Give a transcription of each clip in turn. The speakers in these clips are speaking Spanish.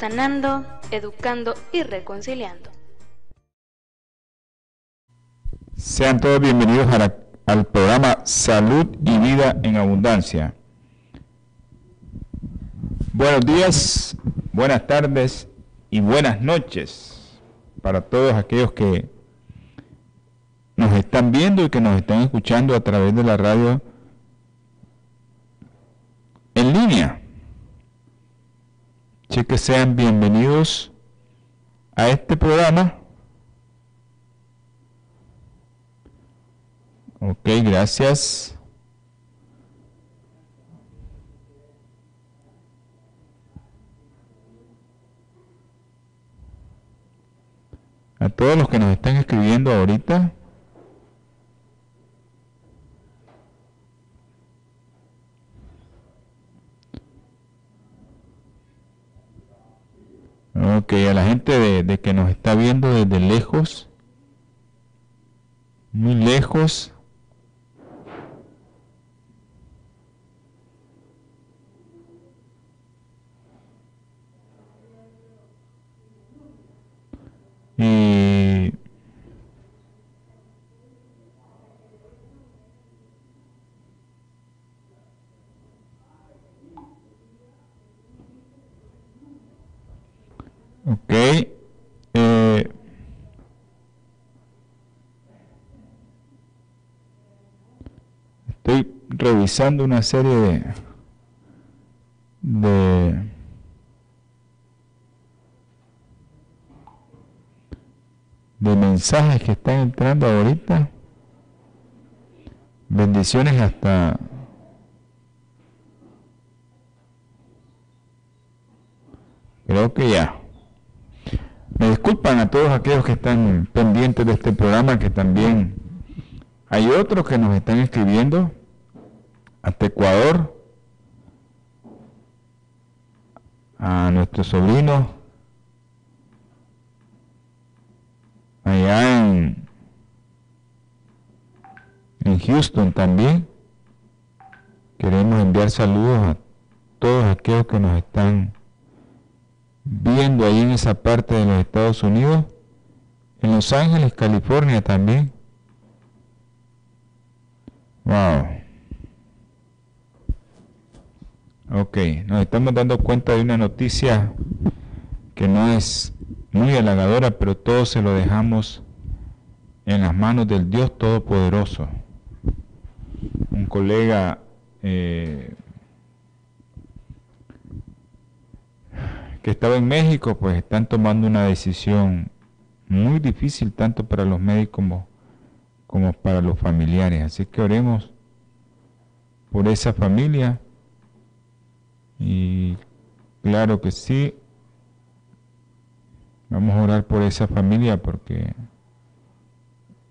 sanando, educando y reconciliando. Sean todos bienvenidos al programa Salud y Vida en Abundancia. Buenos días, buenas tardes y buenas noches para todos aquellos que nos están viendo y que nos están escuchando a través de la radio en línea. Que sean bienvenidos a este programa. Ok, gracias. A todos los que nos están escribiendo ahorita. Ok, a la gente de, que nos está viendo desde lejos, muy lejos. Y Ok. Eh, estoy revisando una serie de de mensajes que están entrando ahorita. Bendiciones hasta creo que ya. Me disculpan a todos aquellos que están pendientes de este programa, que también hay otros que nos están escribiendo hasta Ecuador, a nuestro sobrino allá en, en Houston también. Queremos enviar saludos a todos aquellos que nos están viendo ahí en esa parte de los Estados Unidos, en Los Ángeles, California también. Wow. Ok, nos estamos dando cuenta de una noticia que no es muy halagadora, pero todo se lo dejamos en las manos del Dios Todopoderoso. Un colega eh, que estaba en México, pues están tomando una decisión muy difícil tanto para los médicos como, como para los familiares. Así que oremos por esa familia y claro que sí, vamos a orar por esa familia porque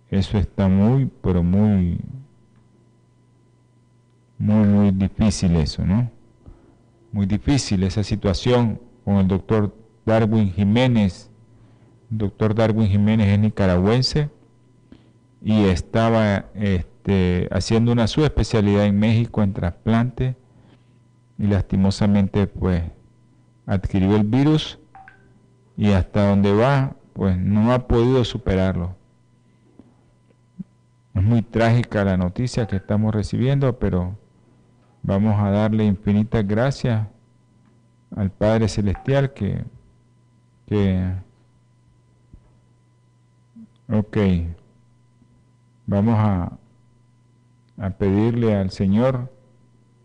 eso está muy, pero muy, muy, muy difícil eso, ¿no? Muy difícil esa situación con el doctor Darwin Jiménez. El doctor Darwin Jiménez es nicaragüense y estaba este, haciendo una subespecialidad en México en trasplante y lastimosamente pues adquirió el virus y hasta donde va pues no ha podido superarlo. Es muy trágica la noticia que estamos recibiendo, pero vamos a darle infinitas gracias al Padre Celestial que, que ok, vamos a, a pedirle al Señor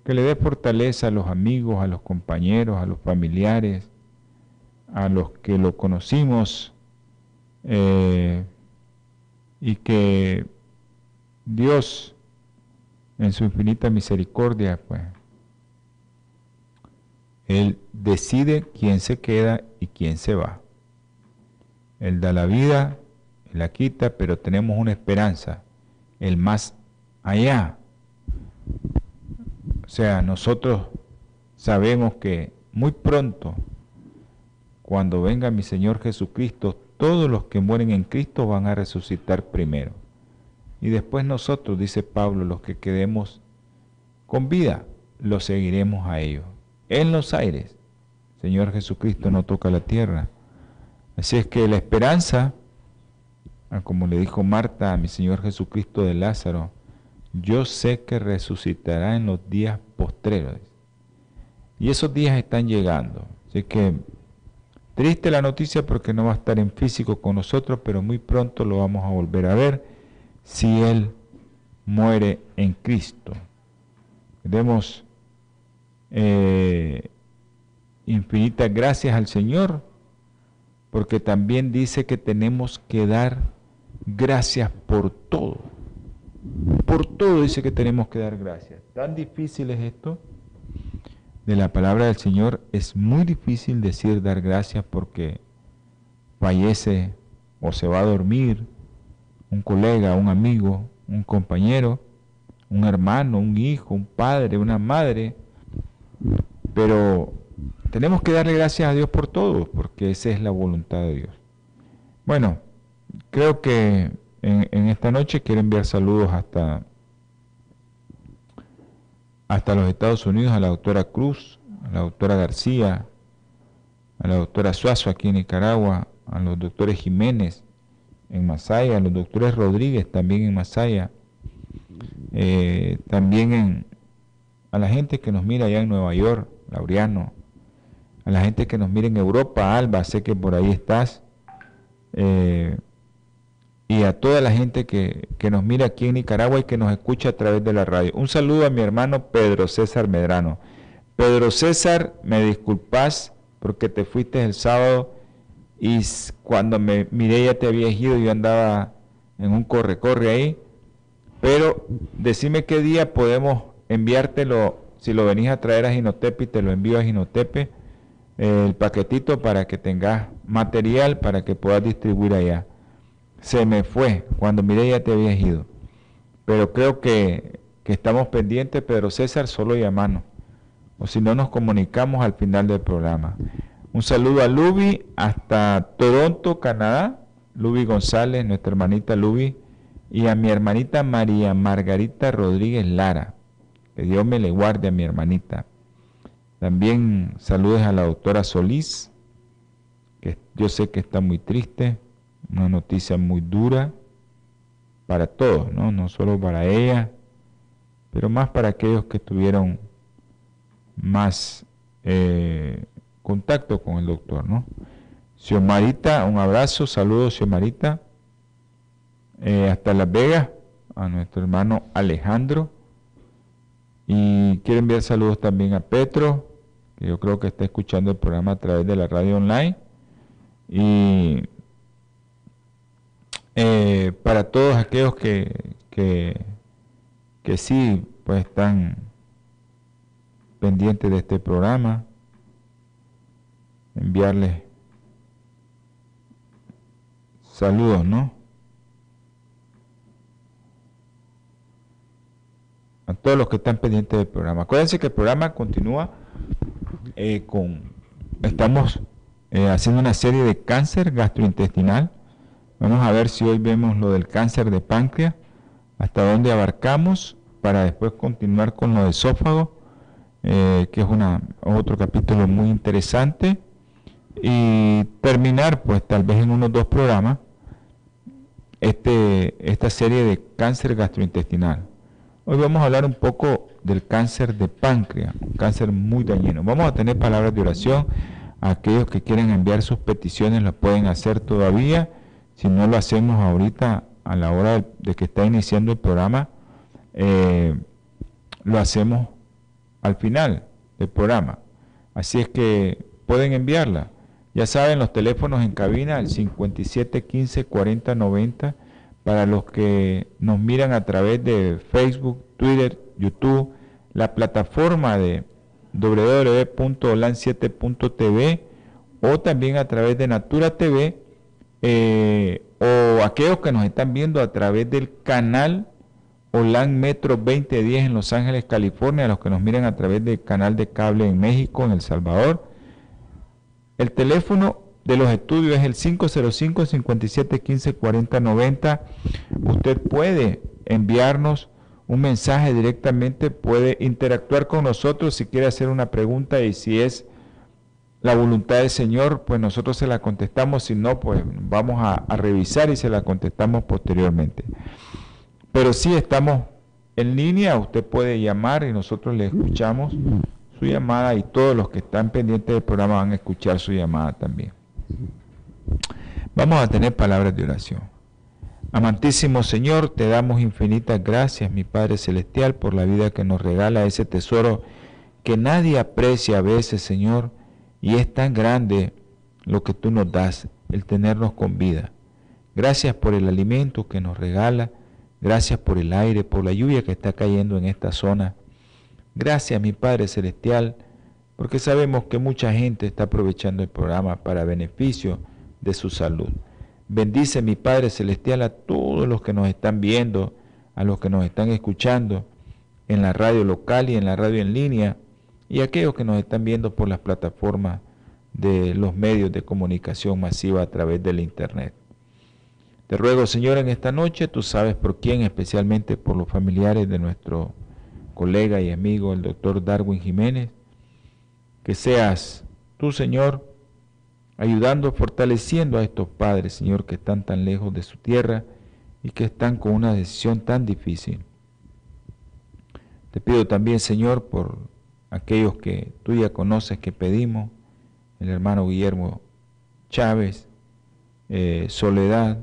que le dé fortaleza a los amigos, a los compañeros, a los familiares, a los que lo conocimos eh, y que Dios en su infinita misericordia pues Él decide quién se queda y quién se va. Él da la vida, la quita, pero tenemos una esperanza, el más allá. Sea, nosotros sabemos que muy pronto, cuando venga mi Señor Jesucristo, todos los que mueren en Cristo van a resucitar primero. Y después nosotros, dice Pablo, los que quedemos con vida, los seguiremos a ellos. En los aires, Señor Jesucristo no toca la tierra. Así es que la esperanza, ah, como le dijo Marta a mi Señor Jesucristo de Lázaro, yo sé que resucitará en los días postreros. Y esos días están llegando. Así que triste la noticia porque no va a estar en físico con nosotros, pero muy pronto lo vamos a volver a ver si Él muere en Cristo. Demos eh, infinitas gracias al Señor, porque también dice que tenemos que dar gracias por todo. Por todo dice que tenemos que dar gracias. ¿Tan difícil es esto? De la palabra del Señor es muy difícil decir dar gracias porque fallece o se va a dormir un colega, un amigo, un compañero, un hermano, un hijo, un padre, una madre. Pero tenemos que darle gracias a Dios por todo, porque esa es la voluntad de Dios. Bueno, creo que en, esta noche quiero enviar saludos hasta, hasta los Estados Unidos a la doctora Cruz, a la doctora García, a la doctora Suazo aquí en Nicaragua, a los doctores Jiménez, en Masaya, los doctores Rodríguez también en Masaya, eh, también en, a la gente que nos mira allá en Nueva York, Laureano, a la gente que nos mira en Europa, Alba, sé que por ahí estás, eh, y a toda la gente que, que, nos mira aquí en Nicaragua y que nos escucha a través de la radio. Un saludo a mi hermano Pedro César Medrano. Pedro César, me disculpas porque te fuiste el sábado y cuando me miré ya te había ido, yo andaba en un corre-corre ahí. Pero decime qué día podemos enviártelo, si lo venís a traer a Ginotepe y te lo envío a Ginotepe, el paquetito para que tengas material para que puedas distribuir allá. Se me fue, cuando miré ya te habías ido. Pero creo que, que estamos pendientes, Pedro César, solo llamanos. O si no, nos comunicamos al final del programa. Un saludo a Luby hasta Toronto, Canadá. Luby González, nuestra hermanita Luby. Y a mi hermanita María Margarita Rodríguez Lara. Que Dios me le guarde a mi hermanita. También saludos a la doctora Solís, que yo sé que está muy triste. Una noticia muy dura para todos, ¿no? No solo para ella, pero más para aquellos que tuvieron más eh, contacto con el doctor, ¿no? Xiomarita, un abrazo, saludos Xiomarita, eh, hasta Las Vegas, a nuestro hermano Alejandro, y quiero enviar saludos también a Petro, que yo creo que está escuchando el programa a través de la radio online, y eh, para todos aquellos que, que, que sí, pues están pendientes de este programa, enviarles saludos, ¿no? A todos los que están pendientes del programa. Acuérdense que el programa continúa eh, con... Estamos eh, haciendo una serie de cáncer gastrointestinal. Vamos a ver si hoy vemos lo del cáncer de páncreas, hasta dónde abarcamos, para después continuar con lo de esófago, eh, que es otro capítulo muy interesante y terminar, pues tal vez en unos dos programas, este, esta serie de cáncer gastrointestinal. Hoy vamos a hablar un poco del cáncer de páncreas, un cáncer muy dañino. Vamos a tener palabras de oración. Aquellos que quieren enviar sus peticiones lo pueden hacer todavía. Si no lo hacemos ahorita, a la hora de que está iniciando el programa, eh, lo hacemos al final del programa. Así es que pueden enviarla. Ya saben, los teléfonos en cabina, el 57 15 40 90, para los que nos miran a través de Facebook, Twitter, YouTube, la plataforma de, www.olan7.tv o también a través de Natura TV eh, o aquellos que nos están viendo a través del canal Olan Metro 2010 en Los Ángeles, California, a los que nos miran a través del canal de cable en México, en El Salvador. El teléfono de los estudios es el 505 57 15 40 90. Usted puede enviarnos un mensaje directamente, puede interactuar con nosotros si quiere hacer una pregunta y si es la voluntad del Señor, pues nosotros se la contestamos, si no, pues vamos a, revisar y se la contestamos posteriormente. Pero si estamos en línea, usted puede llamar y nosotros le escuchamos su llamada y todos los que están pendientes del programa van a escuchar su llamada también. Vamos a tener palabras de oración. Amantísimo Señor, te damos infinitas gracias, mi Padre Celestial, por la vida que nos regala ese tesoro que nadie aprecia a veces, Señor, y es tan grande lo que tú nos das, el tenernos con vida. Gracias por el alimento que nos regala, gracias por el aire, por la lluvia que está cayendo en esta zona. Gracias, mi Padre Celestial, porque sabemos que mucha gente está aprovechando el programa para beneficio de su salud. Bendice, mi Padre Celestial, a todos los que nos están viendo, a los que nos están escuchando en la radio local y en la radio en línea, y aquellos que nos están viendo por las plataformas de los medios de comunicación masiva a través del Internet. Te ruego, Señor, en esta noche, tú sabes por quién, especialmente por los familiares de nuestro colega y amigo, el doctor Darwin Jiménez, que seas tú, Señor, ayudando, fortaleciendo a estos padres, Señor, que están tan lejos de su tierra y que están con una decisión tan difícil. Te pido también, Señor, por aquellos que tú ya conoces que pedimos, el hermano Guillermo Chávez, eh, Soledad,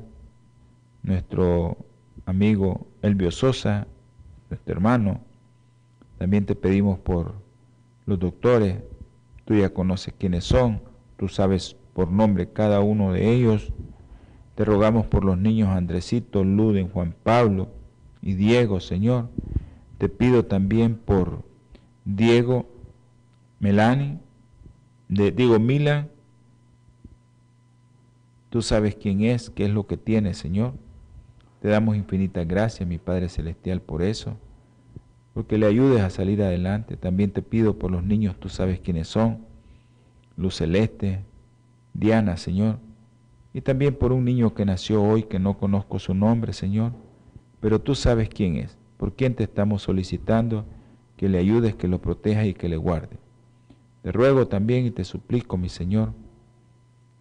nuestro amigo Elvio Sosa, nuestro hermano. También te pedimos por los doctores, tú ya conoces quiénes son, tú sabes por nombre cada uno de ellos. Te rogamos por los niños Andresito, Luden, Juan Pablo y Diego, Señor. Te pido también por Diego Melani, de, digo Milan, tú sabes quién es, qué es lo que tiene, Señor. Te damos infinitas gracias, mi Padre Celestial, por eso, porque le ayudes a salir adelante. También te pido por los niños, tú sabes quiénes son, Luz Celeste, Diana, Señor, y también por un niño que nació hoy que no conozco su nombre, Señor, pero tú sabes quién es, por quién te estamos solicitando que le ayudes, que lo protejas y que le guarde. Te ruego también y te suplico, mi Señor,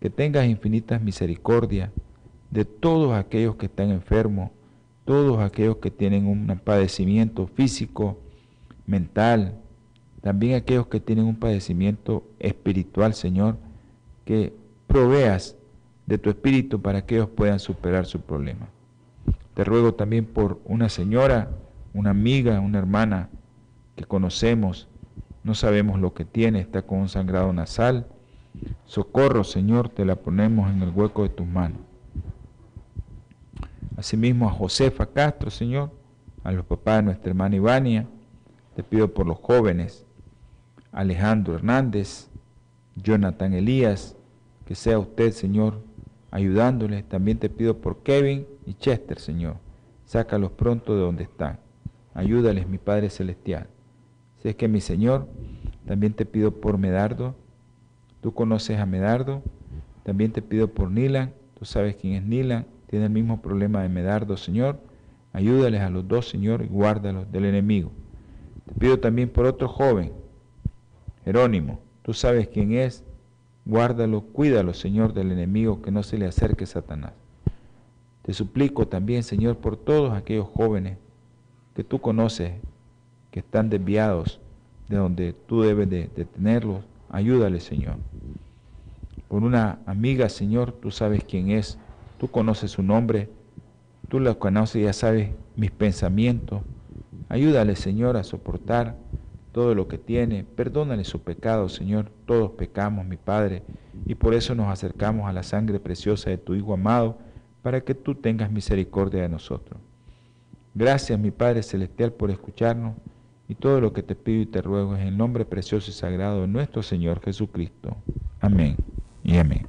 que tengas infinitas misericordias de todos aquellos que están enfermos, todos aquellos que tienen un padecimiento físico, mental, también aquellos que tienen un padecimiento espiritual, Señor, que proveas de tu espíritu para que ellos puedan superar su problema. Te ruego también por una señora, una amiga, una hermana que conocemos, no sabemos lo que tiene, está con un sangrado nasal. Socorro, Señor, te la ponemos en el hueco de tus manos. Asimismo a Josefa Castro, Señor, a los papás de nuestra hermana Ivania, te pido por los jóvenes, Alejandro Hernández, Jonathan Elías, que sea usted, Señor, ayudándoles. También te pido por Kevin y Chester, Señor. Sácalos pronto de donde están. Ayúdales, mi Padre Celestial. Si es que mi Señor, también te pido por Medardo, tú conoces a Medardo, también te pido por Nilan, tú sabes quién es Nilan, tiene el mismo problema de Medardo, Señor, ayúdales a los dos, Señor, y guárdalos del enemigo. Te pido también por otro joven, Jerónimo, tú sabes quién es, guárdalo, cuídalo, Señor, del enemigo, que no se le acerque Satanás. Te suplico también, Señor, por todos aquellos jóvenes que tú conoces, que están desviados de donde tú debes de, tenerlos, ayúdale, Señor. Por una amiga, Señor, tú sabes quién es, tú conoces su nombre, tú la conoces ya sabes mis pensamientos. Ayúdale, Señor, a soportar todo lo que tiene. Perdónale su pecado, Señor. Todos pecamos, mi Padre, y por eso nos acercamos a la sangre preciosa de tu Hijo amado, para que tú tengas misericordia de nosotros. Gracias, mi Padre Celestial, por escucharnos Y todo lo que te pido y te ruego es en el nombre precioso y sagrado de nuestro Señor Jesucristo. Amén y amén.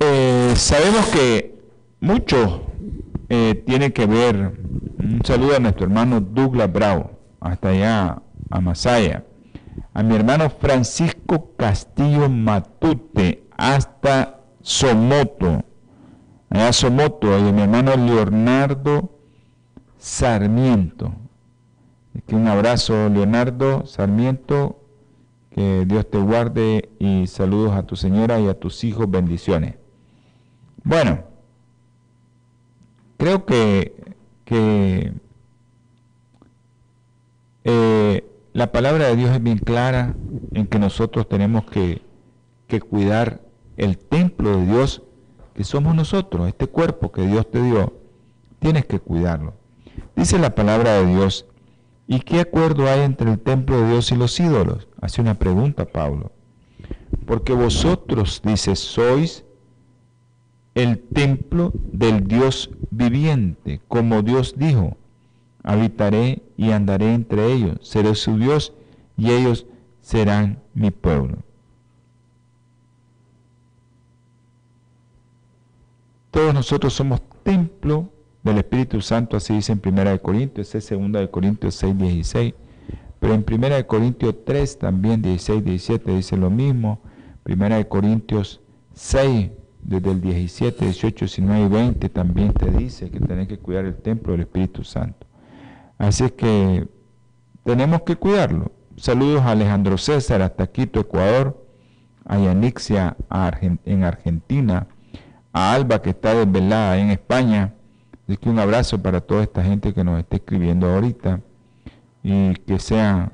Eh, sabemos que mucho eh, tiene que ver, un saludo a nuestro hermano Douglas Bravo, hasta allá a Masaya, a mi hermano Francisco Castillo Matute, hasta Somoto, allá Somoto, y a mi hermano Leonardo Sarmiento. Un abrazo, Leonardo Sarmiento, que Dios te guarde y saludos a tu señora y a tus hijos, bendiciones. Bueno, creo que, eh, la palabra de Dios es bien clara en que nosotros tenemos que, que cuidar el templo de Dios que somos nosotros, este cuerpo que Dios te dio, tienes que cuidarlo. Dice la palabra de Dios, ¿y qué acuerdo hay entre el templo de Dios y los ídolos? Hace una pregunta Pablo. Porque vosotros, dice, sois el templo del Dios viviente, como Dios dijo, habitaré y andaré entre ellos, seré su Dios y ellos serán mi pueblo. Todos nosotros somos templo del Espíritu Santo, así dice en 1 Corintios, es 2 Corintios 6, 16. Pero en 1 Corintios 3, también 16, 17, dice lo mismo. 1 Corintios 6, desde el 17, 18, 19 y 20, también te dice que tenés que cuidar el templo del Espíritu Santo. Así es que tenemos que cuidarlo. Saludos a Alejandro César hasta Quito, Ecuador, a Yanixia en Argentina, a Alba que está desvelada en España. Así que un abrazo para toda esta gente que nos está escribiendo ahorita y que sea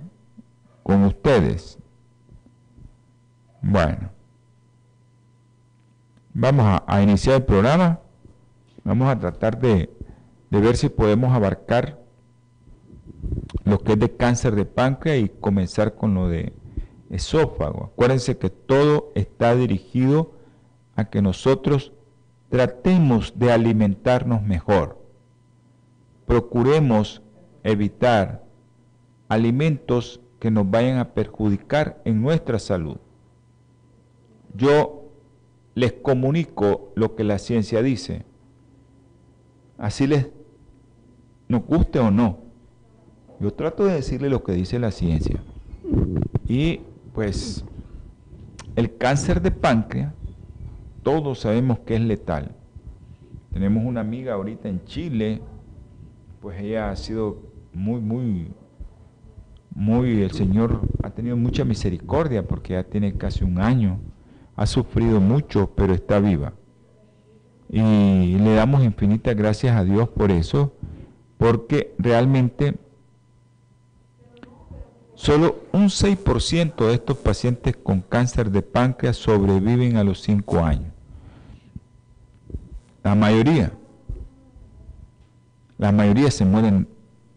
con ustedes. Bueno, vamos a, iniciar el programa. Vamos a tratar de, de ver si podemos abarcar lo que es de cáncer de páncreas y comenzar con lo de esófago. Acuérdense que todo está dirigido a que nosotros tratemos de alimentarnos mejor. Procuremos evitar alimentos que nos vayan a perjudicar en nuestra salud. Yo les comunico lo que la ciencia dice. Así les nos guste o no. Yo trato de decirle lo que dice la ciencia. Y pues el cáncer de páncreas todos sabemos que es letal. Tenemos una amiga ahorita en Chile, pues ella ha sido muy, muy, muy, el Señor ha tenido mucha misericordia porque ya tiene casi un año, ha sufrido mucho, pero está viva. Y le damos infinitas gracias a Dios por eso, porque realmente Solo un 6% de estos pacientes con cáncer de páncreas sobreviven a los 5 años. La mayoría, la mayoría se mueren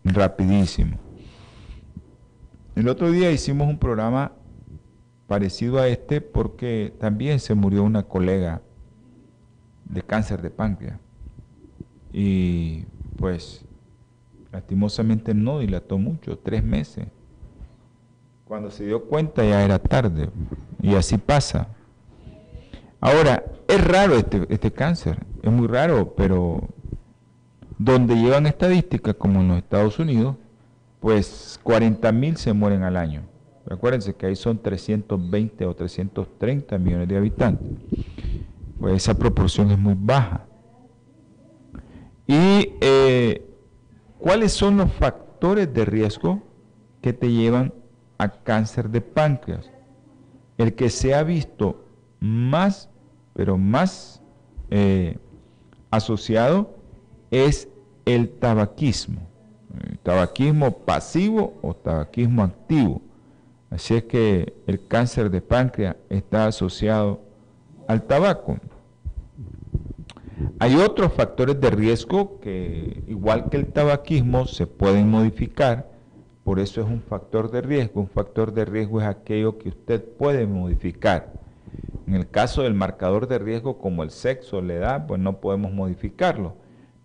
rapidísimo. El otro día hicimos un programa parecido a este porque también se murió una colega de cáncer de páncreas. Y pues lastimosamente no dilató mucho, tres meses. Cuando se dio cuenta ya era tarde y así pasa. Ahora, es raro este, este cáncer, es muy raro, pero donde llevan estadísticas como en los Estados Unidos, pues 40 mil se mueren al año. Acuérdense que ahí son 320 o 330 millones de habitantes. Pues esa proporción es muy baja. ¿Y eh, cuáles son los factores de riesgo que te llevan a cáncer de páncreas. El que se ha visto más, pero más eh, asociado es el tabaquismo. tabaquismo pasivo o tabaquismo activo. Así es que el cáncer de páncreas está asociado al tabaco. Hay otros factores de riesgo que, igual que el tabaquismo, se pueden modificar por eso es un factor de riesgo. Un factor de riesgo es aquello que usted puede modificar. En el caso del marcador de riesgo como el sexo, la edad, pues no podemos modificarlo.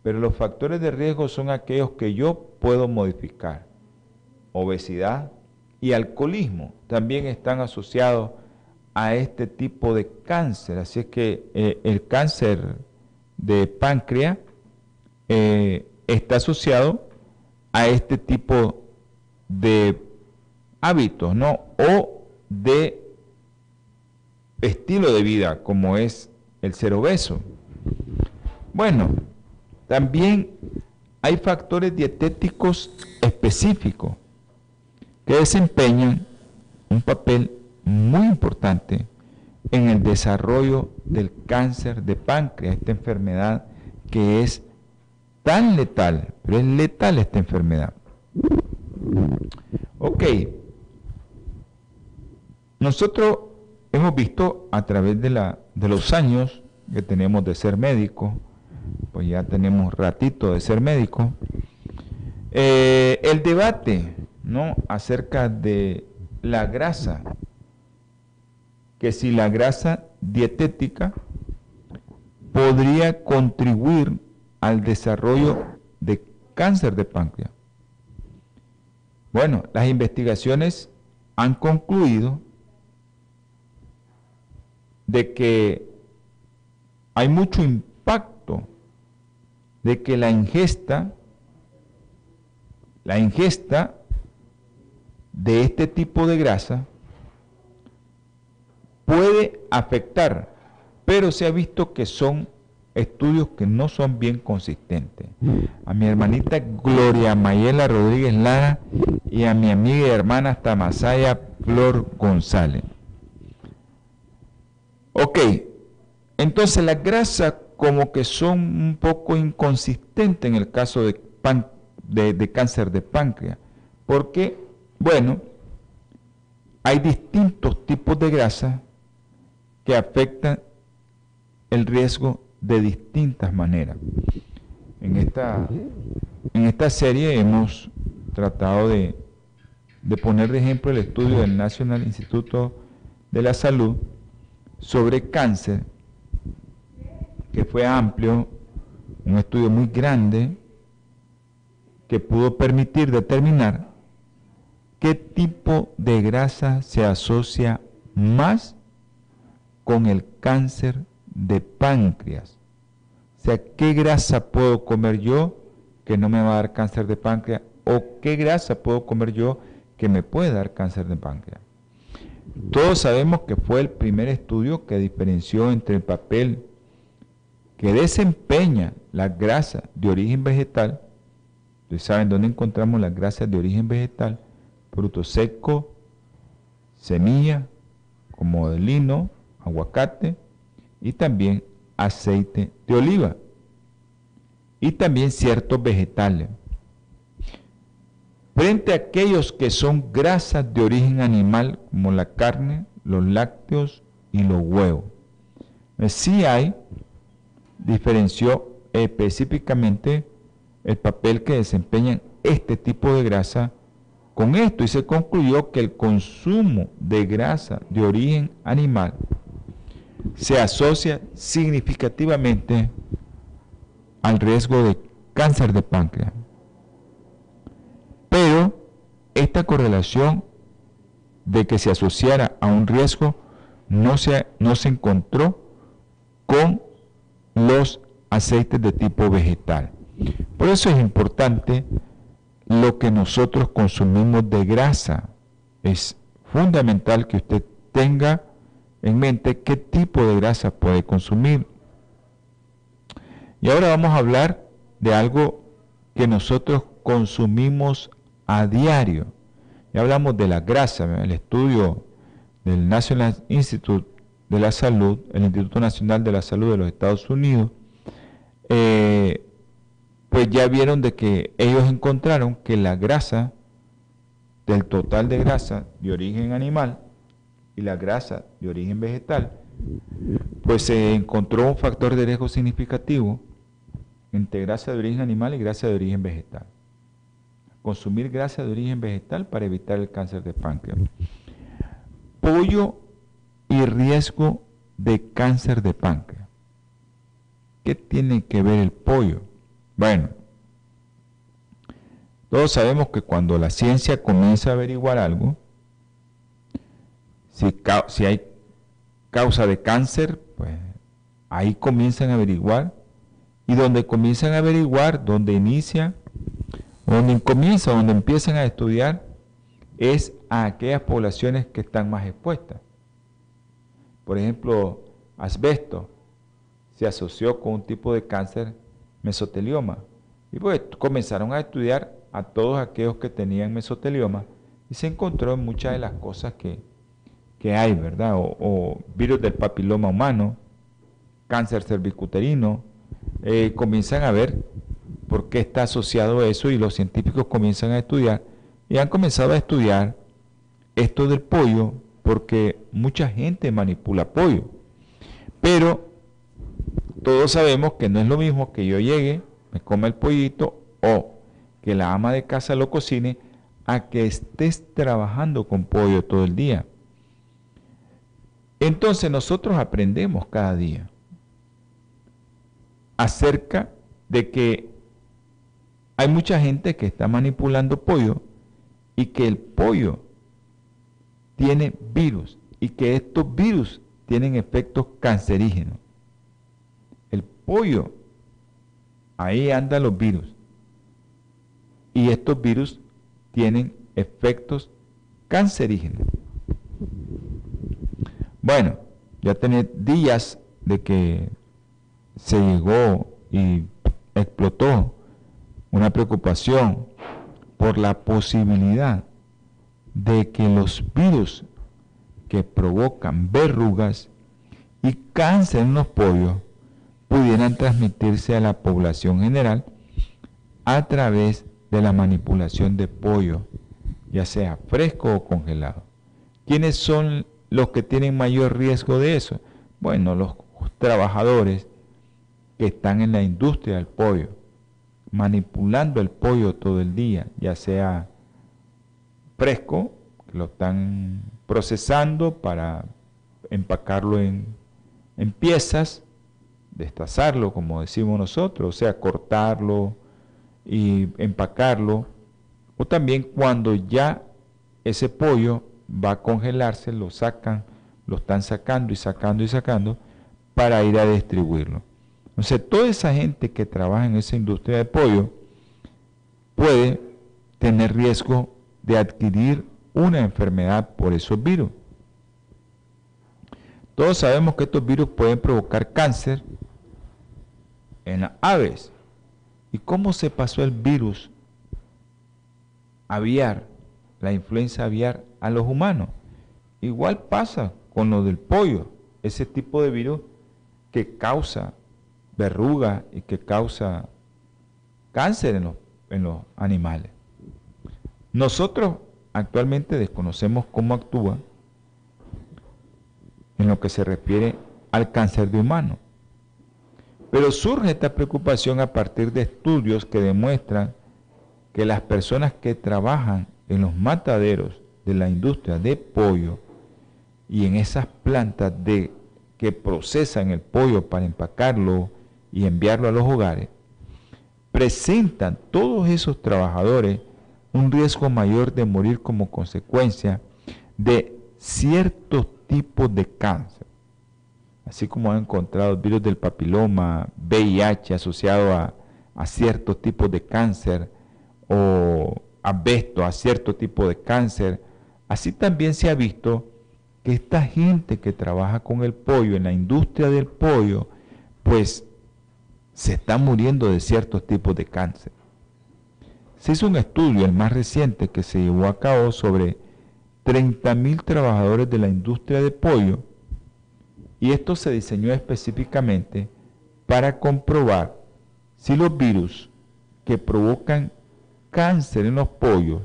pero los factores de riesgo son aquellos que yo puedo modificar. Obesidad y alcoholismo también están asociados a este tipo de cáncer. Así es que eh, el cáncer de páncreas eh, está asociado a este tipo de hábitos, ¿no? O de estilo de vida, como es el ser obeso. Bueno, también hay factores dietéticos específicos que desempeñan un papel muy importante en el desarrollo del cáncer de páncreas, esta enfermedad que es tan letal, pero es letal esta enfermedad. Ok, nosotros hemos visto a través de, la, de los años que tenemos de ser médico, pues ya tenemos ratito de ser médico, eh, el debate ¿no? acerca de la grasa, que si la grasa dietética podría contribuir al desarrollo de cáncer de páncreas. Bueno, las investigaciones han concluido de que hay mucho impacto de que la ingesta, la ingesta de este tipo de grasa puede afectar, pero se ha visto que son estudios que no son bien consistentes. A mi hermanita Gloria Mayela Rodríguez Lara y a mi amiga y hermana Tamasaya Flor González. Ok, entonces las grasas como que son un poco inconsistentes en el caso de, de cáncer de páncreas, porque, bueno, hay distintos tipos de grasa que afectan el riesgo de distintas maneras. En esta, en esta serie hemos tratado de, de poner de ejemplo el estudio del National Instituto de la Salud sobre cáncer, que fue amplio, un estudio muy grande, que pudo permitir determinar qué tipo de grasa se asocia más con el cáncer de páncreas. O sea, ¿qué grasa puedo comer yo que no me va a dar cáncer de páncreas? ¿O qué grasa puedo comer yo que me puede dar cáncer de páncreas? Todos sabemos que fue el primer estudio que diferenció entre el papel que desempeña la grasa de origen vegetal. Ustedes saben dónde encontramos las grasas de origen vegetal, fruto seco, semilla, como de lino, aguacate, y también aceite de oliva y también ciertos vegetales. Frente a aquellos que son grasas de origen animal como la carne, los lácteos y los huevos. Sí hay, diferenció específicamente el papel que desempeñan este tipo de grasa con esto y se concluyó que el consumo de grasa de origen animal se asocia significativamente al riesgo de cáncer de páncreas. Pero esta correlación de que se asociara a un riesgo no se, no se encontró con los aceites de tipo vegetal. Por eso es importante lo que nosotros consumimos de grasa. Es fundamental que usted tenga en mente qué tipo de grasa puede consumir. Y ahora vamos a hablar de algo que nosotros consumimos a diario. Ya hablamos de la grasa, el estudio del National Institute de la Salud, el Instituto Nacional de la Salud de los Estados Unidos, eh, pues ya vieron de que ellos encontraron que la grasa, del total de grasa de origen animal, y la grasa de origen vegetal, pues se encontró un factor de riesgo significativo entre grasa de origen animal y grasa de origen vegetal. Consumir grasa de origen vegetal para evitar el cáncer de páncreas. Pollo y riesgo de cáncer de páncreas. ¿Qué tiene que ver el pollo? Bueno, todos sabemos que cuando la ciencia comienza a averiguar algo, si, hay causa de cáncer, pues ahí comienzan a averiguar. Y donde comienzan a averiguar, donde inicia, donde comienza, donde empiezan a estudiar, es a aquellas poblaciones que están más expuestas. Por ejemplo, asbesto se asoció con un tipo de cáncer mesotelioma. Y pues comenzaron a estudiar a todos aquellos que tenían mesotelioma y se encontró en muchas de las cosas que, hay, ¿verdad? O, virus del papiloma humano, cáncer cervicuterino, eh, comienzan a ver por qué está asociado eso y los científicos comienzan a estudiar y han comenzado a estudiar esto del pollo porque mucha gente manipula pollo. Pero todos sabemos que no es lo mismo que yo llegue, me coma el pollito o que la ama de casa lo cocine a que estés trabajando con pollo todo el día. Entonces nosotros aprendemos cada día acerca de que hay mucha gente que está manipulando pollo y que el pollo tiene virus y que estos virus tienen efectos cancerígenos pollo, ahí andan los virus. Y estos virus tienen efectos cancerígenos. Bueno, ya tenía días de que se llegó y explotó una preocupación por la posibilidad de que los virus que provocan verrugas y cáncer en los pollos pudieran transmitirse a la población general a través de la manipulación de pollo, ya sea fresco o congelado. ¿Quiénes son los que tienen mayor riesgo de eso? Bueno, los trabajadores que están en la industria del pollo, manipulando el pollo todo el día, ya sea fresco, que lo están procesando para empacarlo en, en piezas, destazarlo, como decimos nosotros, o sea, cortarlo y empacarlo, o también cuando ya ese pollo va a congelarse, lo sacan, lo están sacando y sacando y sacando para ir a distribuirlo. Entonces, toda esa gente que trabaja en esa industria de pollo puede tener riesgo de adquirir una enfermedad por esos virus. Todos sabemos que estos virus pueden provocar cáncer en las aves. ¿Y cómo se pasó el virus aviar, la influenza aviar a los humanos? Igual pasa con lo del pollo, ese tipo de virus que causa verruga y que causa cáncer en los, en los animales. Nosotros actualmente desconocemos cómo actúa en lo que se refiere al cáncer de humano. Pero surge esta preocupación a partir de estudios que demuestran que las personas que trabajan en los mataderos de la industria de pollo y en esas plantas de, que procesan el pollo para empacarlo y enviarlo a los hogares, presentan todos esos trabajadores un riesgo mayor de morir como consecuencia de ciertos tipos de cáncer. Así como han encontrado virus del papiloma, VIH asociado a, ciertos tipos de cáncer o asbesto a cierto tipo de cáncer, así también se ha visto que esta gente que trabaja con el pollo, en la industria del pollo, pues se está muriendo de ciertos tipos de cáncer. Se hizo un estudio, el más reciente, que se llevó a cabo sobre 30.000 trabajadores de la industria de pollo y esto se diseñó específicamente para comprobar si los virus que provocan cáncer en los pollos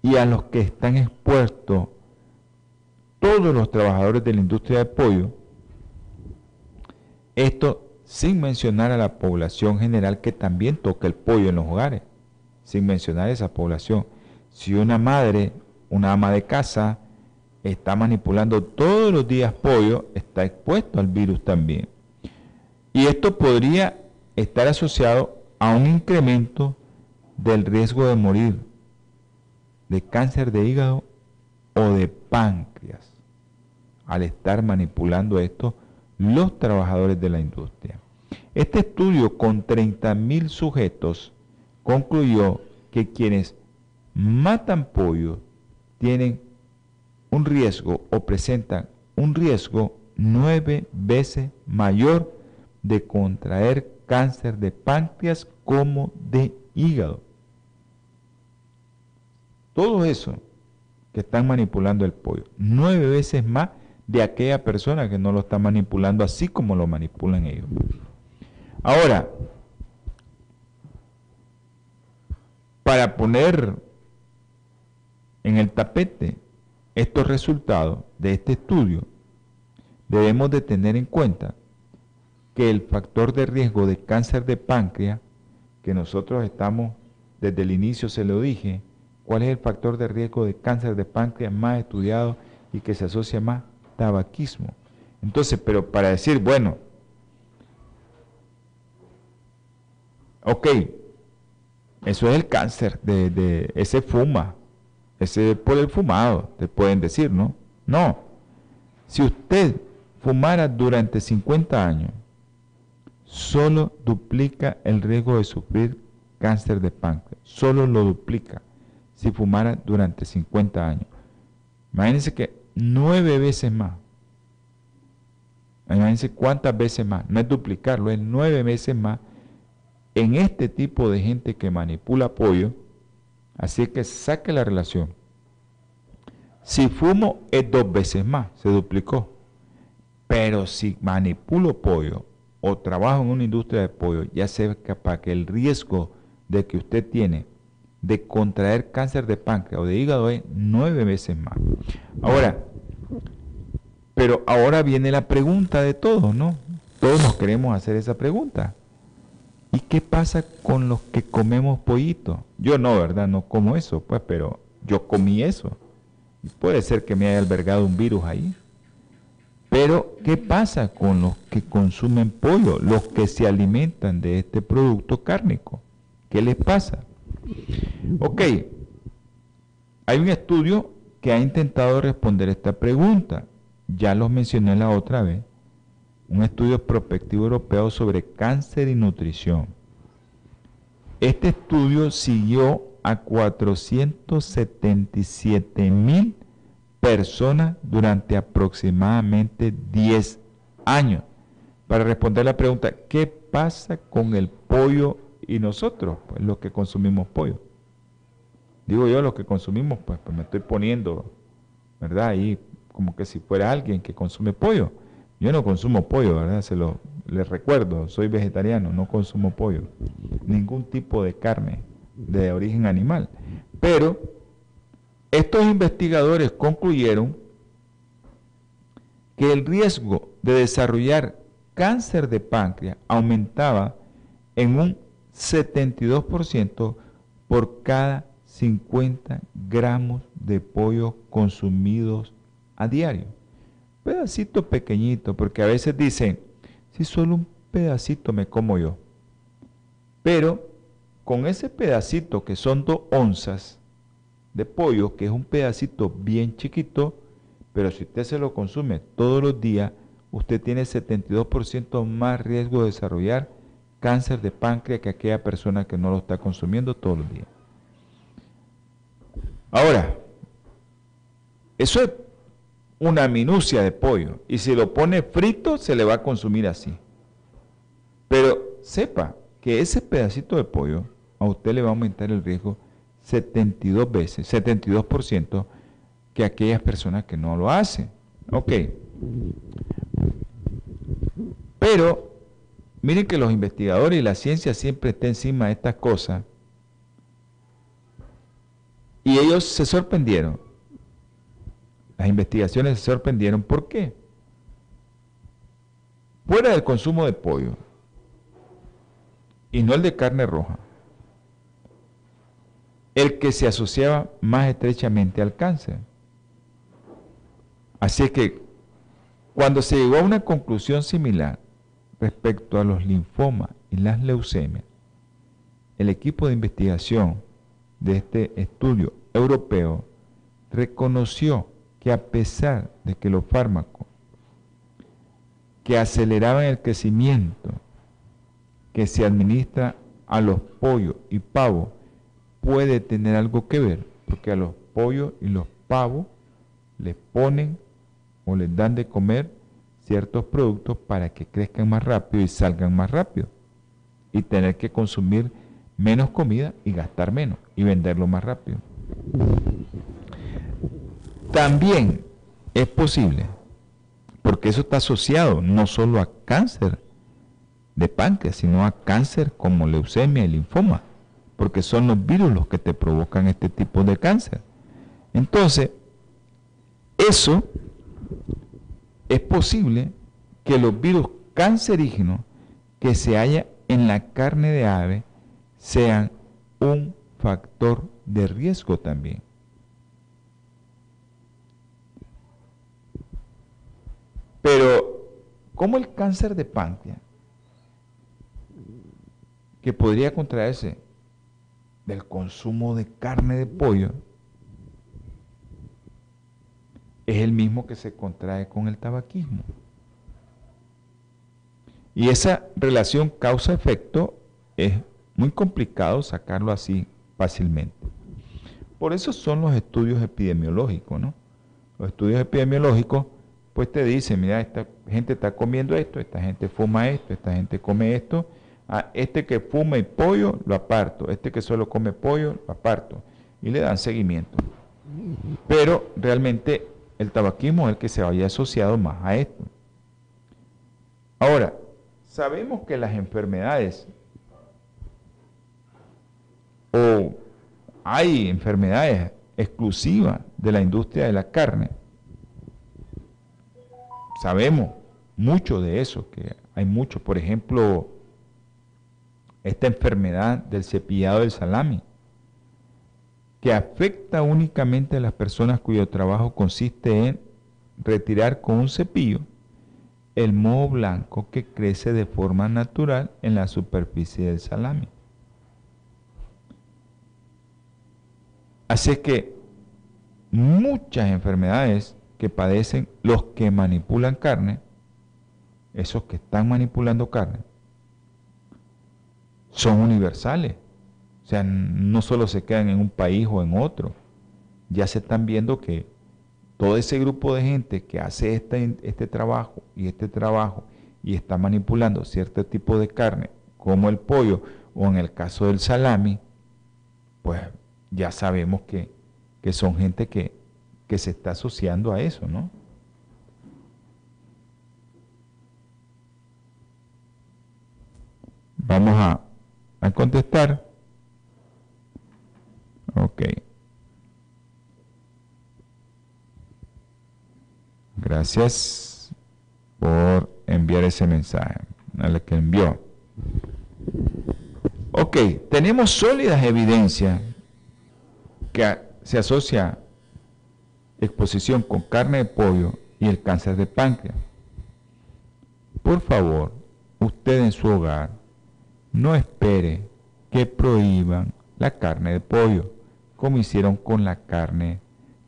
y a los que están expuestos todos los trabajadores de la industria de pollo, esto sin mencionar a la población general que también toca el pollo en los hogares, sin mencionar esa población. Si una madre, una ama de casa, está manipulando todos los días pollo, está expuesto al virus también. Y esto podría estar asociado a un incremento del riesgo de morir de cáncer de hígado o de páncreas al estar manipulando esto los trabajadores de la industria. Este estudio con 30.000 sujetos concluyó que quienes matan pollo tienen un riesgo o presentan un riesgo nueve veces mayor de contraer cáncer de páncreas como de hígado. Todo eso que están manipulando el pollo, nueve veces más de aquella persona que no lo está manipulando así como lo manipulan ellos. Ahora, para poner en el tapete estos resultados de este estudio, debemos de tener en cuenta que el factor de riesgo de cáncer de páncreas, que nosotros estamos, desde el inicio se lo dije, cuál es el factor de riesgo de cáncer de páncreas más estudiado y que se asocia más tabaquismo. Entonces, pero para decir, bueno, ok, eso es el cáncer de, ese fuma, ese por el fumado, te pueden decir, ¿no? No. Si usted fumara durante 50 años, solo duplica el riesgo de sufrir cáncer de páncreas, solo lo duplica si fumara durante 50 años. Imagínense que nueve veces más. Imagínense cuántas veces más. No es duplicarlo, es nueve veces más en este tipo de gente que manipula pollo. Así que saque la relación. Si fumo es dos veces más, se duplicó. Pero si manipulo pollo o trabajo en una industria de pollo, ya sé para que el riesgo de que usted tiene de contraer cáncer de páncreas o de hígado es nueve veces más. Ahora, pero ahora viene la pregunta de todos, ¿no? Todos nos queremos hacer esa pregunta. ¿Y qué pasa con los que comemos pollito? Yo no, ¿verdad? No como eso, pues, pero yo comí eso. Puede ser que me haya albergado un virus ahí. Pero, ¿qué pasa con los que consumen pollo, los que se alimentan de este producto cárnico? ¿Qué les pasa? Ok, hay un estudio que ha intentado responder esta pregunta. Ya los mencioné la otra vez. Un estudio prospectivo europeo sobre cáncer y nutrición. Este estudio siguió a 477 mil personas durante aproximadamente 10 años para responder la pregunta, ¿qué pasa con el pollo y nosotros, pues, los que consumimos pollo. Digo yo, los que consumimos, pues, pues me estoy poniendo, ¿verdad? Ahí como que si fuera alguien que consume pollo. Yo no consumo pollo, ¿verdad? Se lo les recuerdo, soy vegetariano, no consumo pollo, ningún tipo de carne de origen animal. Pero estos investigadores concluyeron que el riesgo de desarrollar cáncer de páncreas aumentaba en un 72% por cada 50 gramos de pollo consumidos a diario. Pedacito pequeñito, porque a veces dicen, si solo un pedacito me como yo. Pero con ese pedacito que son dos onzas de pollo, que es un pedacito bien chiquito, pero si usted se lo consume todos los días, usted tiene 72% más riesgo de desarrollar cáncer de páncreas que aquella persona que no lo está consumiendo todos los días. Ahora, eso es una minucia de pollo y si lo pone frito se le va a consumir así. Pero sepa que ese pedacito de pollo a usted le va a aumentar el riesgo 72 veces, 72% que aquellas personas que no lo hacen. Ok. Pero Miren que los investigadores y la ciencia siempre están encima de estas cosas. Y ellos se sorprendieron. Las investigaciones se sorprendieron. ¿Por qué? Fuera del consumo de pollo y no el de carne roja, el que se asociaba más estrechamente al cáncer. Así que cuando se llegó a una conclusión similar, respecto a los linfomas y las leucemias, el equipo de investigación de este estudio europeo reconoció que a pesar de que los fármacos que aceleraban el crecimiento que se administra a los pollos y pavos puede tener algo que ver, porque a los pollos y los pavos les ponen o les dan de comer ciertos productos para que crezcan más rápido y salgan más rápido y tener que consumir menos comida y gastar menos y venderlo más rápido. También es posible, porque eso está asociado no solo a cáncer de páncreas, sino a cáncer como leucemia y linfoma, porque son los virus los que te provocan este tipo de cáncer. Entonces, eso es posible que los virus cancerígenos que se halla en la carne de ave sean un factor de riesgo también. Pero, ¿cómo el cáncer de páncreas, que podría contraerse del consumo de carne de pollo, es el mismo que se contrae con el tabaquismo? Y esa relación causa-efecto es muy complicado sacarlo así fácilmente. Por eso son los estudios epidemiológicos, ¿no? Los estudios epidemiológicos, pues te dicen, mira, esta gente está comiendo esto, esta gente fuma esto, esta gente come esto, ah, este que fuma y pollo, lo aparto, este que solo come pollo, lo aparto, y le dan seguimiento. Pero realmente el tabaquismo es el que se vaya asociado más a esto. Ahora, sabemos que las enfermedades o hay enfermedades exclusivas de la industria de la carne. Sabemos mucho de eso, que hay mucho. Por ejemplo, esta enfermedad del cepillado del salami, que afecta únicamente a las personas cuyo trabajo consiste en retirar con un cepillo el moho blanco que crece de forma natural en la superficie del salami. Así que muchas enfermedades que padecen los que manipulan carne, esos que están manipulando carne, son universales. O sea, no solo se quedan en un país o en otro. Ya se están viendo que todo ese grupo de gente que hace este, este trabajo y este trabajo y está manipulando cierto tipo de carne, como el pollo o en el caso del salami, pues ya sabemos que, son gente que, que se está asociando a eso, ¿no? Vamos a, a contestar. Ok. Gracias por enviar ese mensaje a la que envió. Ok, tenemos sólidas evidencias que se asocia exposición con carne de pollo y el cáncer de páncreas. Por favor, usted en su hogar no espere que prohíban la carne de pollo, como hicieron con la carne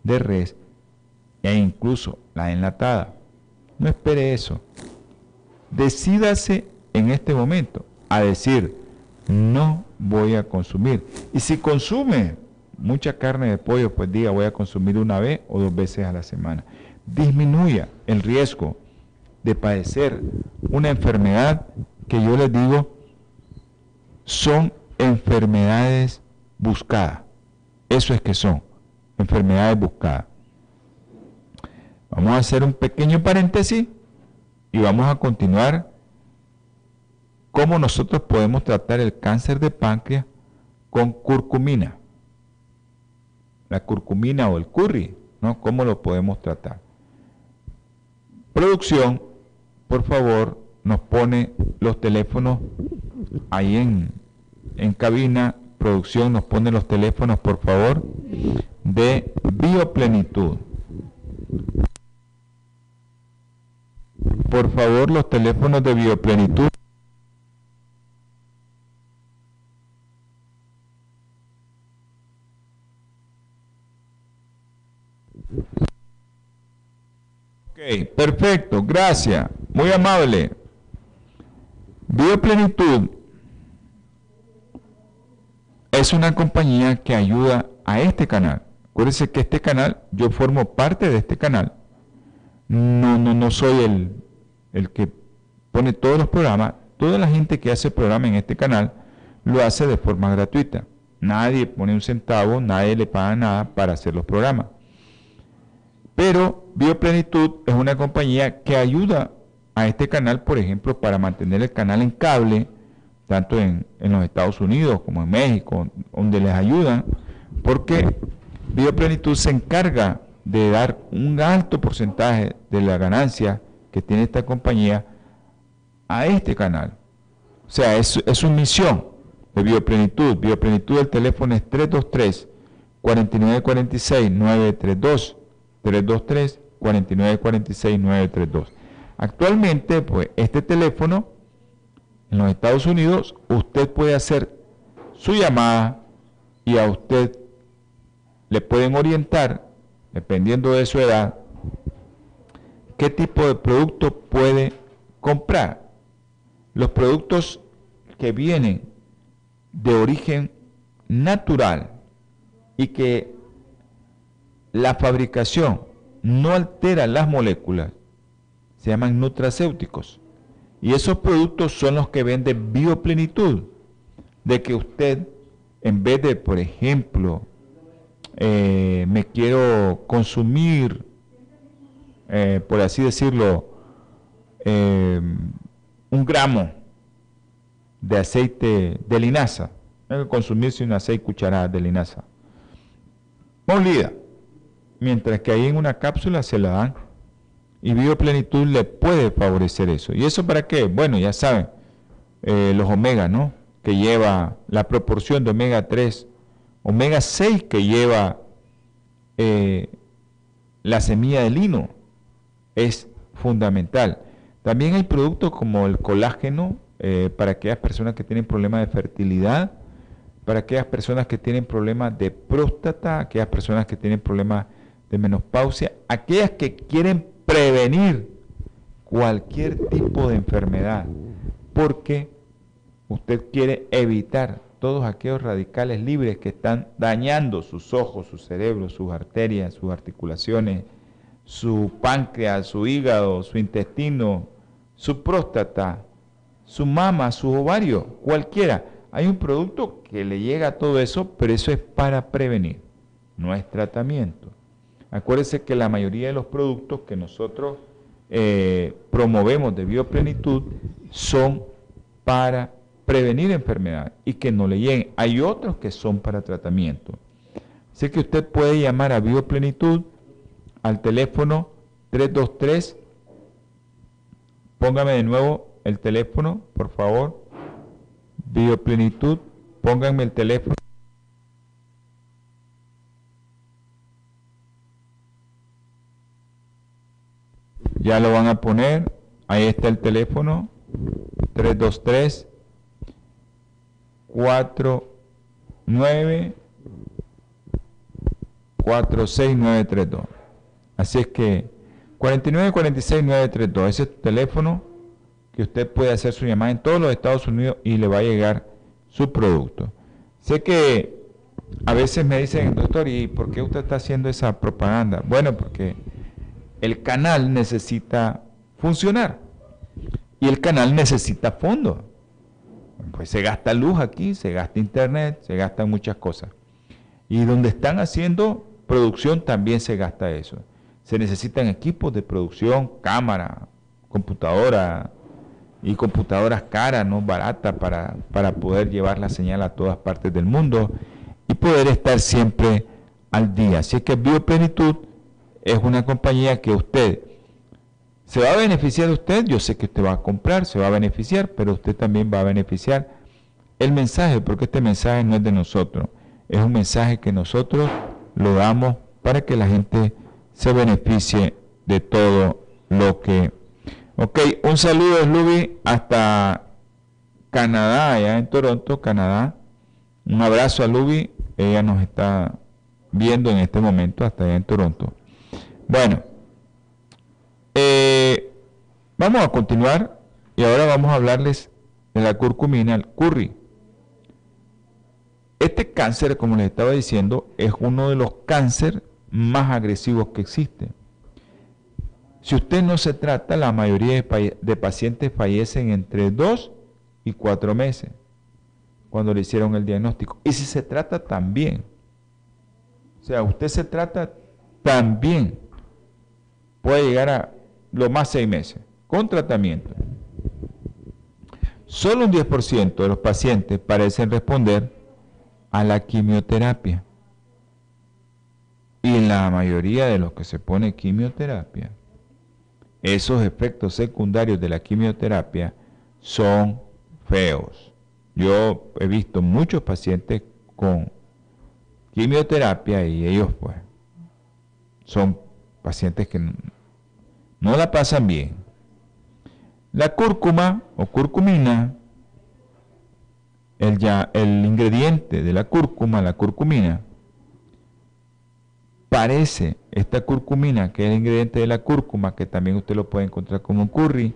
de res e incluso la enlatada. No espere eso. Decídase en este momento a decir, no voy a consumir. Y si consume mucha carne de pollo, pues diga voy a consumir una vez o dos veces a la semana. Disminuya el riesgo de padecer una enfermedad que yo les digo son enfermedades buscadas. Eso es que son enfermedades buscadas. Vamos a hacer un pequeño paréntesis y vamos a continuar cómo nosotros podemos tratar el cáncer de páncreas con curcumina la curcumina o el curry, ¿no? ¿Cómo lo podemos tratar? Producción, por favor, nos pone los teléfonos ahí en, en cabina producción nos pone los teléfonos, por favor, de Bioplenitud. Por favor, los teléfonos de Bioplenitud. Ok, perfecto, gracias, muy amable. Bioplenitud es una compañía que ayuda a este canal. Acuérdense que este canal, yo formo parte de este canal. No, no, no soy el, el que pone todos los programas. Toda la gente que hace programa en este canal lo hace de forma gratuita. Nadie pone un centavo, nadie le paga nada para hacer los programas. Pero Bioplenitud es una compañía que ayuda a este canal, por ejemplo, para mantener el canal en cable, tanto en, los Estados Unidos como en México, donde les ayudan, porque Bioplenitud se encarga de dar un alto porcentaje de la ganancia que tiene esta compañía a este canal. O sea, es, es su misión de Bioplenitud. Bioplenitud, el teléfono es 323 4946 932 323 4946 932. Actualmente, pues este teléfono en los Estados Unidos, usted puede hacer su llamada y a usted le pueden orientar, dependiendo de su edad, qué tipo de producto puede comprar. Los productos que vienen de origen natural y que la fabricación no altera las moléculas se llaman nutracéuticos. Y esos productos son los que vende bioplenitud. De que usted, en vez de, por ejemplo, eh, me quiero consumir, eh, por así decirlo, eh, un gramo de aceite de linaza, consumirse una seis cucharadas de linaza. Molida, mientras que ahí en una cápsula se la dan y bioplenitud le puede favorecer eso. ¿Y eso para qué? Bueno, ya saben, eh, los omega, ¿no? Que lleva la proporción de omega 3, omega 6 que lleva eh, la semilla de lino, es fundamental. También hay productos como el colágeno eh, para aquellas personas que tienen problemas de fertilidad, para aquellas personas que tienen problemas de próstata, aquellas personas que tienen problemas de menopausia, aquellas que quieren prevenir cualquier tipo de enfermedad, porque usted quiere evitar todos aquellos radicales libres que están dañando sus ojos, su cerebro, sus arterias, sus articulaciones, su páncreas, su hígado, su intestino, su próstata, su mama, su ovario, cualquiera. Hay un producto que le llega a todo eso, pero eso es para prevenir, no es tratamiento. Acuérdense que la mayoría de los productos que nosotros eh, promovemos de bioplenitud son para prevenir enfermedad y que no le lleguen. Hay otros que son para tratamiento. Así que usted puede llamar a bioplenitud al teléfono 323. Póngame de nuevo el teléfono, por favor. Bioplenitud, pónganme el teléfono. Ya lo van a poner. Ahí está el teléfono. 323 49 46932. Así es que 49 46 932, ese es el teléfono que usted puede hacer su llamada en todos los Estados Unidos y le va a llegar su producto. Sé que a veces me dicen, doctor, ¿y por qué usted está haciendo esa propaganda? Bueno, porque el canal necesita funcionar y el canal necesita fondos. Pues se gasta luz aquí, se gasta internet, se gastan muchas cosas. Y donde están haciendo producción también se gasta eso. Se necesitan equipos de producción, cámara, computadora y computadoras caras, no baratas, para, para poder llevar la señal a todas partes del mundo y poder estar siempre al día. Así que Bioplenitud es una compañía que usted se va a beneficiar usted, yo sé que usted va a comprar, se va a beneficiar, pero usted también va a beneficiar el mensaje, porque este mensaje no es de nosotros, es un mensaje que nosotros lo damos para que la gente se beneficie de todo lo que... Ok, un saludo Luby hasta Canadá, allá en Toronto, Canadá. Un abrazo a Luby, ella nos está viendo en este momento hasta allá en Toronto. Bueno, eh, vamos a continuar y ahora vamos a hablarles de la curcumina, el curry. Este cáncer, como les estaba diciendo, es uno de los cánceres más agresivos que existen. Si usted no se trata, la mayoría de, pacientes fallecen entre dos y cuatro meses cuando le hicieron el diagnóstico. Y si se trata también, o sea, usted se trata también, puede llegar a lo más seis meses con tratamiento. Solo un 10% de los pacientes parecen responder a la quimioterapia. Y la mayoría de los que se pone quimioterapia esos efectos secundarios de la quimioterapia son feos. Yo he visto muchos pacientes con quimioterapia y ellos pues son pacientes que no la pasan bien. La cúrcuma o curcumina, el, ya, el ingrediente de la cúrcuma, la curcumina, parece esta curcumina, que es el ingrediente de la cúrcuma, que también usted lo puede encontrar como un curry,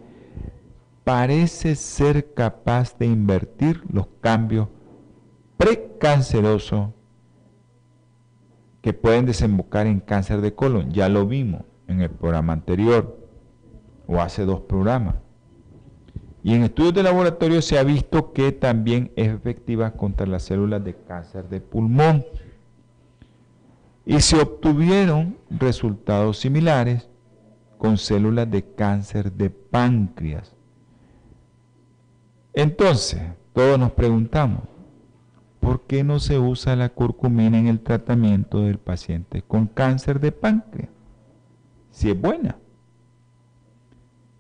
parece ser capaz de invertir los cambios precancerosos que pueden desembocar en cáncer de colon. Ya lo vimos en el programa anterior o hace dos programas. Y en estudios de laboratorio se ha visto que también es efectiva contra las células de cáncer de pulmón y se obtuvieron resultados similares con células de cáncer de páncreas. Entonces, todos nos preguntamos, ¿por qué no se usa la curcumina en el tratamiento del paciente con cáncer de páncreas? Si es buena.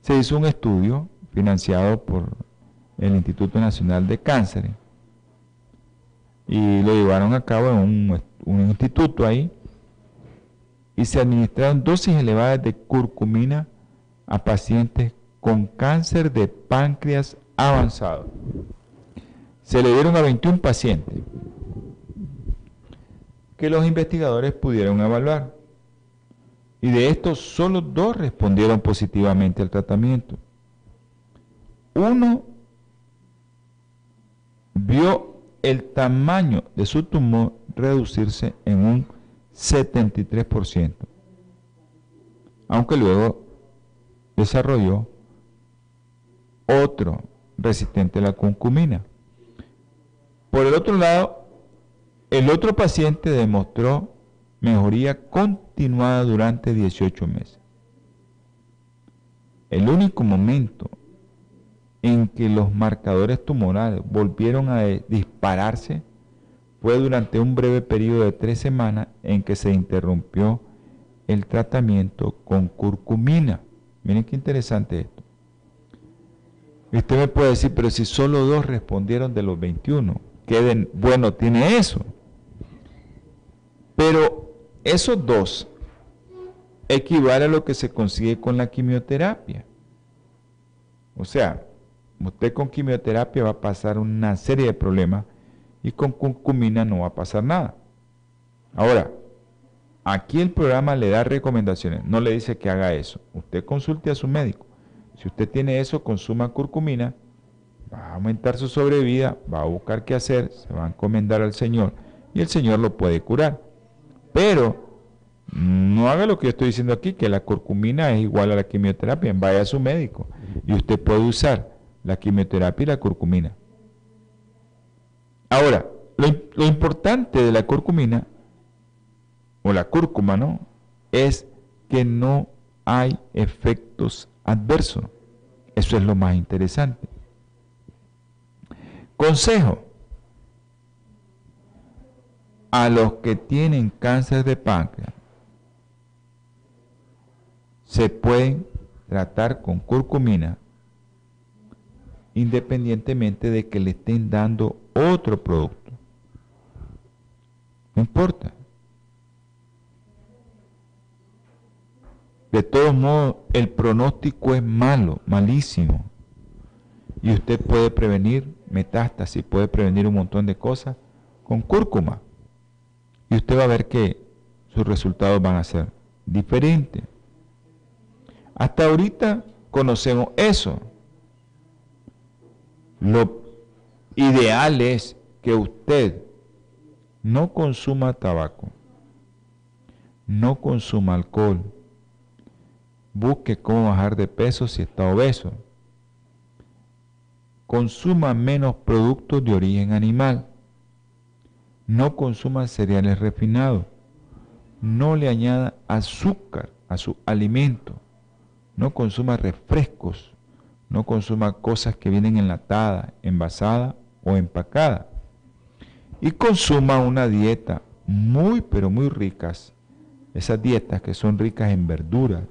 Se hizo un estudio financiado por el Instituto Nacional de Cáncer y lo llevaron a cabo en un instituto ahí y se administraron dosis elevadas de curcumina a pacientes con cáncer de páncreas avanzado. Se le dieron a 21 pacientes que los investigadores pudieron evaluar. Y de estos, solo dos respondieron positivamente al tratamiento. Uno vio el tamaño de su tumor reducirse en un 73%, aunque luego desarrolló otro resistente a la concumina. Por el otro lado, el otro paciente demostró mejoría continuada durante 18 meses. El único momento en que los marcadores tumorales volvieron a dispararse fue durante un breve periodo de tres semanas en que se interrumpió el tratamiento con curcumina. Miren qué interesante esto. usted me puede decir, pero si solo dos respondieron de los 21, qué bueno tiene eso. Pero esos dos equivale a lo que se consigue con la quimioterapia. O sea, usted con quimioterapia va a pasar una serie de problemas y con curcumina no va a pasar nada. Ahora, aquí el programa le da recomendaciones, no le dice que haga eso. Usted consulte a su médico. Si usted tiene eso, consuma curcumina, va a aumentar su sobrevida, va a buscar qué hacer, se va a encomendar al Señor y el Señor lo puede curar. Pero no haga lo que yo estoy diciendo aquí, que la curcumina es igual a la quimioterapia. Vaya a su médico y usted puede usar la quimioterapia y la curcumina. Ahora, lo, importante de la curcumina, o la cúrcuma, ¿no? Es que no hay efectos adversos. Eso es lo más interesante. Consejo. A los que tienen cáncer de páncreas, se pueden tratar con curcumina independientemente de que le estén dando otro producto. No importa. De todos modos, el pronóstico es malo, malísimo. Y usted puede prevenir metástasis, puede prevenir un montón de cosas con cúrcuma. Y usted va a ver que sus resultados van a ser diferente. Hasta ahorita conocemos eso. Lo ideal es que usted no consuma tabaco, no consuma alcohol, busque cómo bajar de peso si está obeso, consuma menos productos de origen animal, no consuma cereales refinados, no le añada azúcar a su alimento, no consuma refrescos, no consuma cosas que vienen enlatadas, envasadas o empacadas. Y consuma una dieta muy pero muy ricas, esas dietas que son ricas en verduras,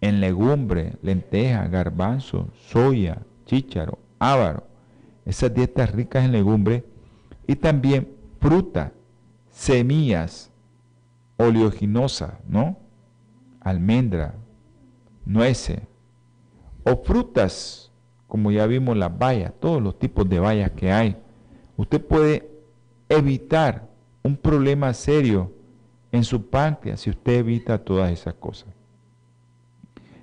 en legumbres, lentejas, garbanzo, soya, chícharo, ávaro, esas dietas ricas en legumbres y también frutas, semillas oleaginosas, ¿no? Almendra, nueces o frutas, como ya vimos las bayas, todos los tipos de bayas que hay. Usted puede evitar un problema serio en su páncreas si usted evita todas esas cosas.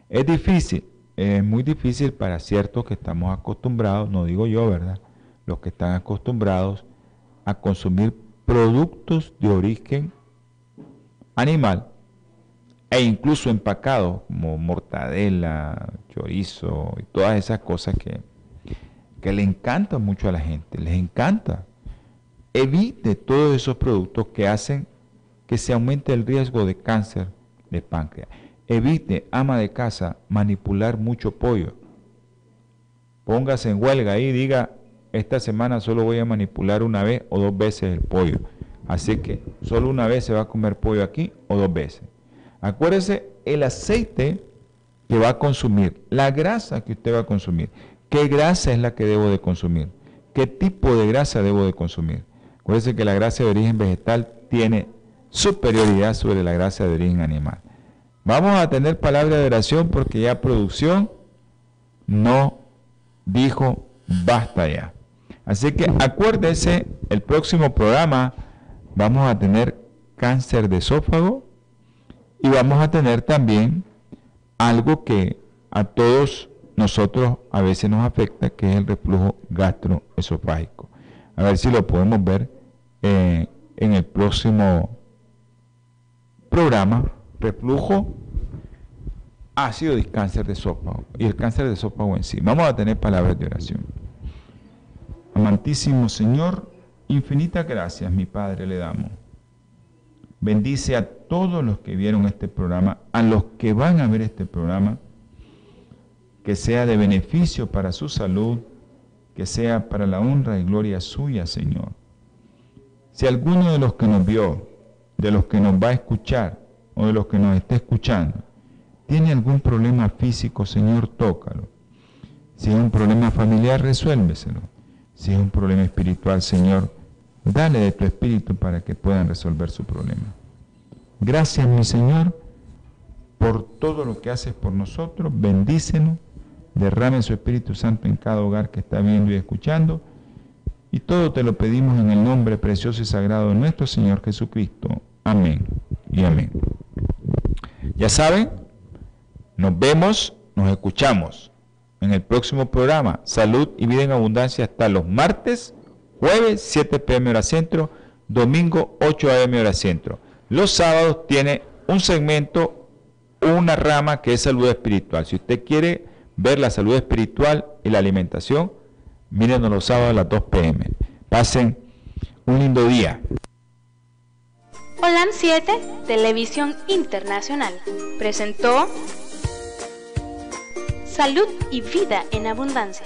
Es difícil, es muy difícil para ciertos que estamos acostumbrados, no digo yo, ¿verdad? Los que están acostumbrados a consumir productos de origen animal e incluso empacados como mortadela, chorizo y todas esas cosas que, que le encantan mucho a la gente, les encanta evite todos esos productos que hacen que se aumente el riesgo de cáncer de páncreas. Evite, ama de casa, manipular mucho pollo. Póngase en huelga y diga, esta semana solo voy a manipular una vez o dos veces el pollo. Así que solo una vez se va a comer pollo aquí o dos veces. Acuérdese el aceite que va a consumir, la grasa que usted va a consumir. ¿Qué grasa es la que debo de consumir? ¿Qué tipo de grasa debo de consumir? Acuérdense que la gracia de origen vegetal tiene superioridad sobre la gracia de origen animal. Vamos a tener palabra de oración porque ya producción no dijo basta ya. Así que acuérdese, el próximo programa vamos a tener cáncer de esófago y vamos a tener también algo que a todos nosotros a veces nos afecta, que es el reflujo gastroesofágico. A ver si lo podemos ver eh, en el próximo programa. Reflujo, ácido y cáncer de esófago. Y el cáncer de esófago en sí. Vamos a tener palabras de oración. Amantísimo Señor, infinitas gracias, mi Padre, le damos. Bendice a todos los que vieron este programa, a los que van a ver este programa, que sea de beneficio para su salud, que sea para la honra y gloria suya, Señor. Si alguno de los que nos vio, de los que nos va a escuchar o de los que nos está escuchando, tiene algún problema físico, Señor, tócalo. Si es un problema familiar, resuélveselo. Si es un problema espiritual, Señor, dale de tu espíritu para que puedan resolver su problema. Gracias, mi Señor, por todo lo que haces por nosotros. Bendícenos derrame su Espíritu Santo en cada hogar que está viendo y escuchando. Y todo te lo pedimos en el nombre precioso y sagrado de nuestro Señor Jesucristo. Amén y amén. Ya saben, nos vemos, nos escuchamos en el próximo programa Salud y Vida en Abundancia hasta los martes, jueves 7 pm hora centro, domingo 8 am hora centro. Los sábados tiene un segmento, una rama que es salud espiritual. Si usted quiere ver la salud espiritual y la alimentación, mírenos los sábados a las 2 pm. Pasen un lindo día. Holan 7, Televisión Internacional, presentó Salud y Vida en Abundancia.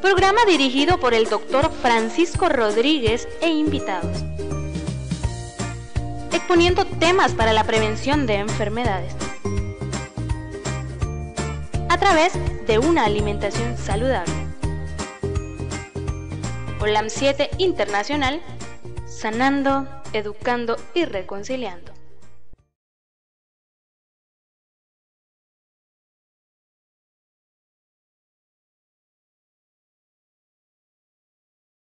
Programa dirigido por el doctor Francisco Rodríguez e invitados. Exponiendo temas para la prevención de enfermedades a través de una alimentación saludable. OLAM 7 Internacional, sanando, educando y reconciliando.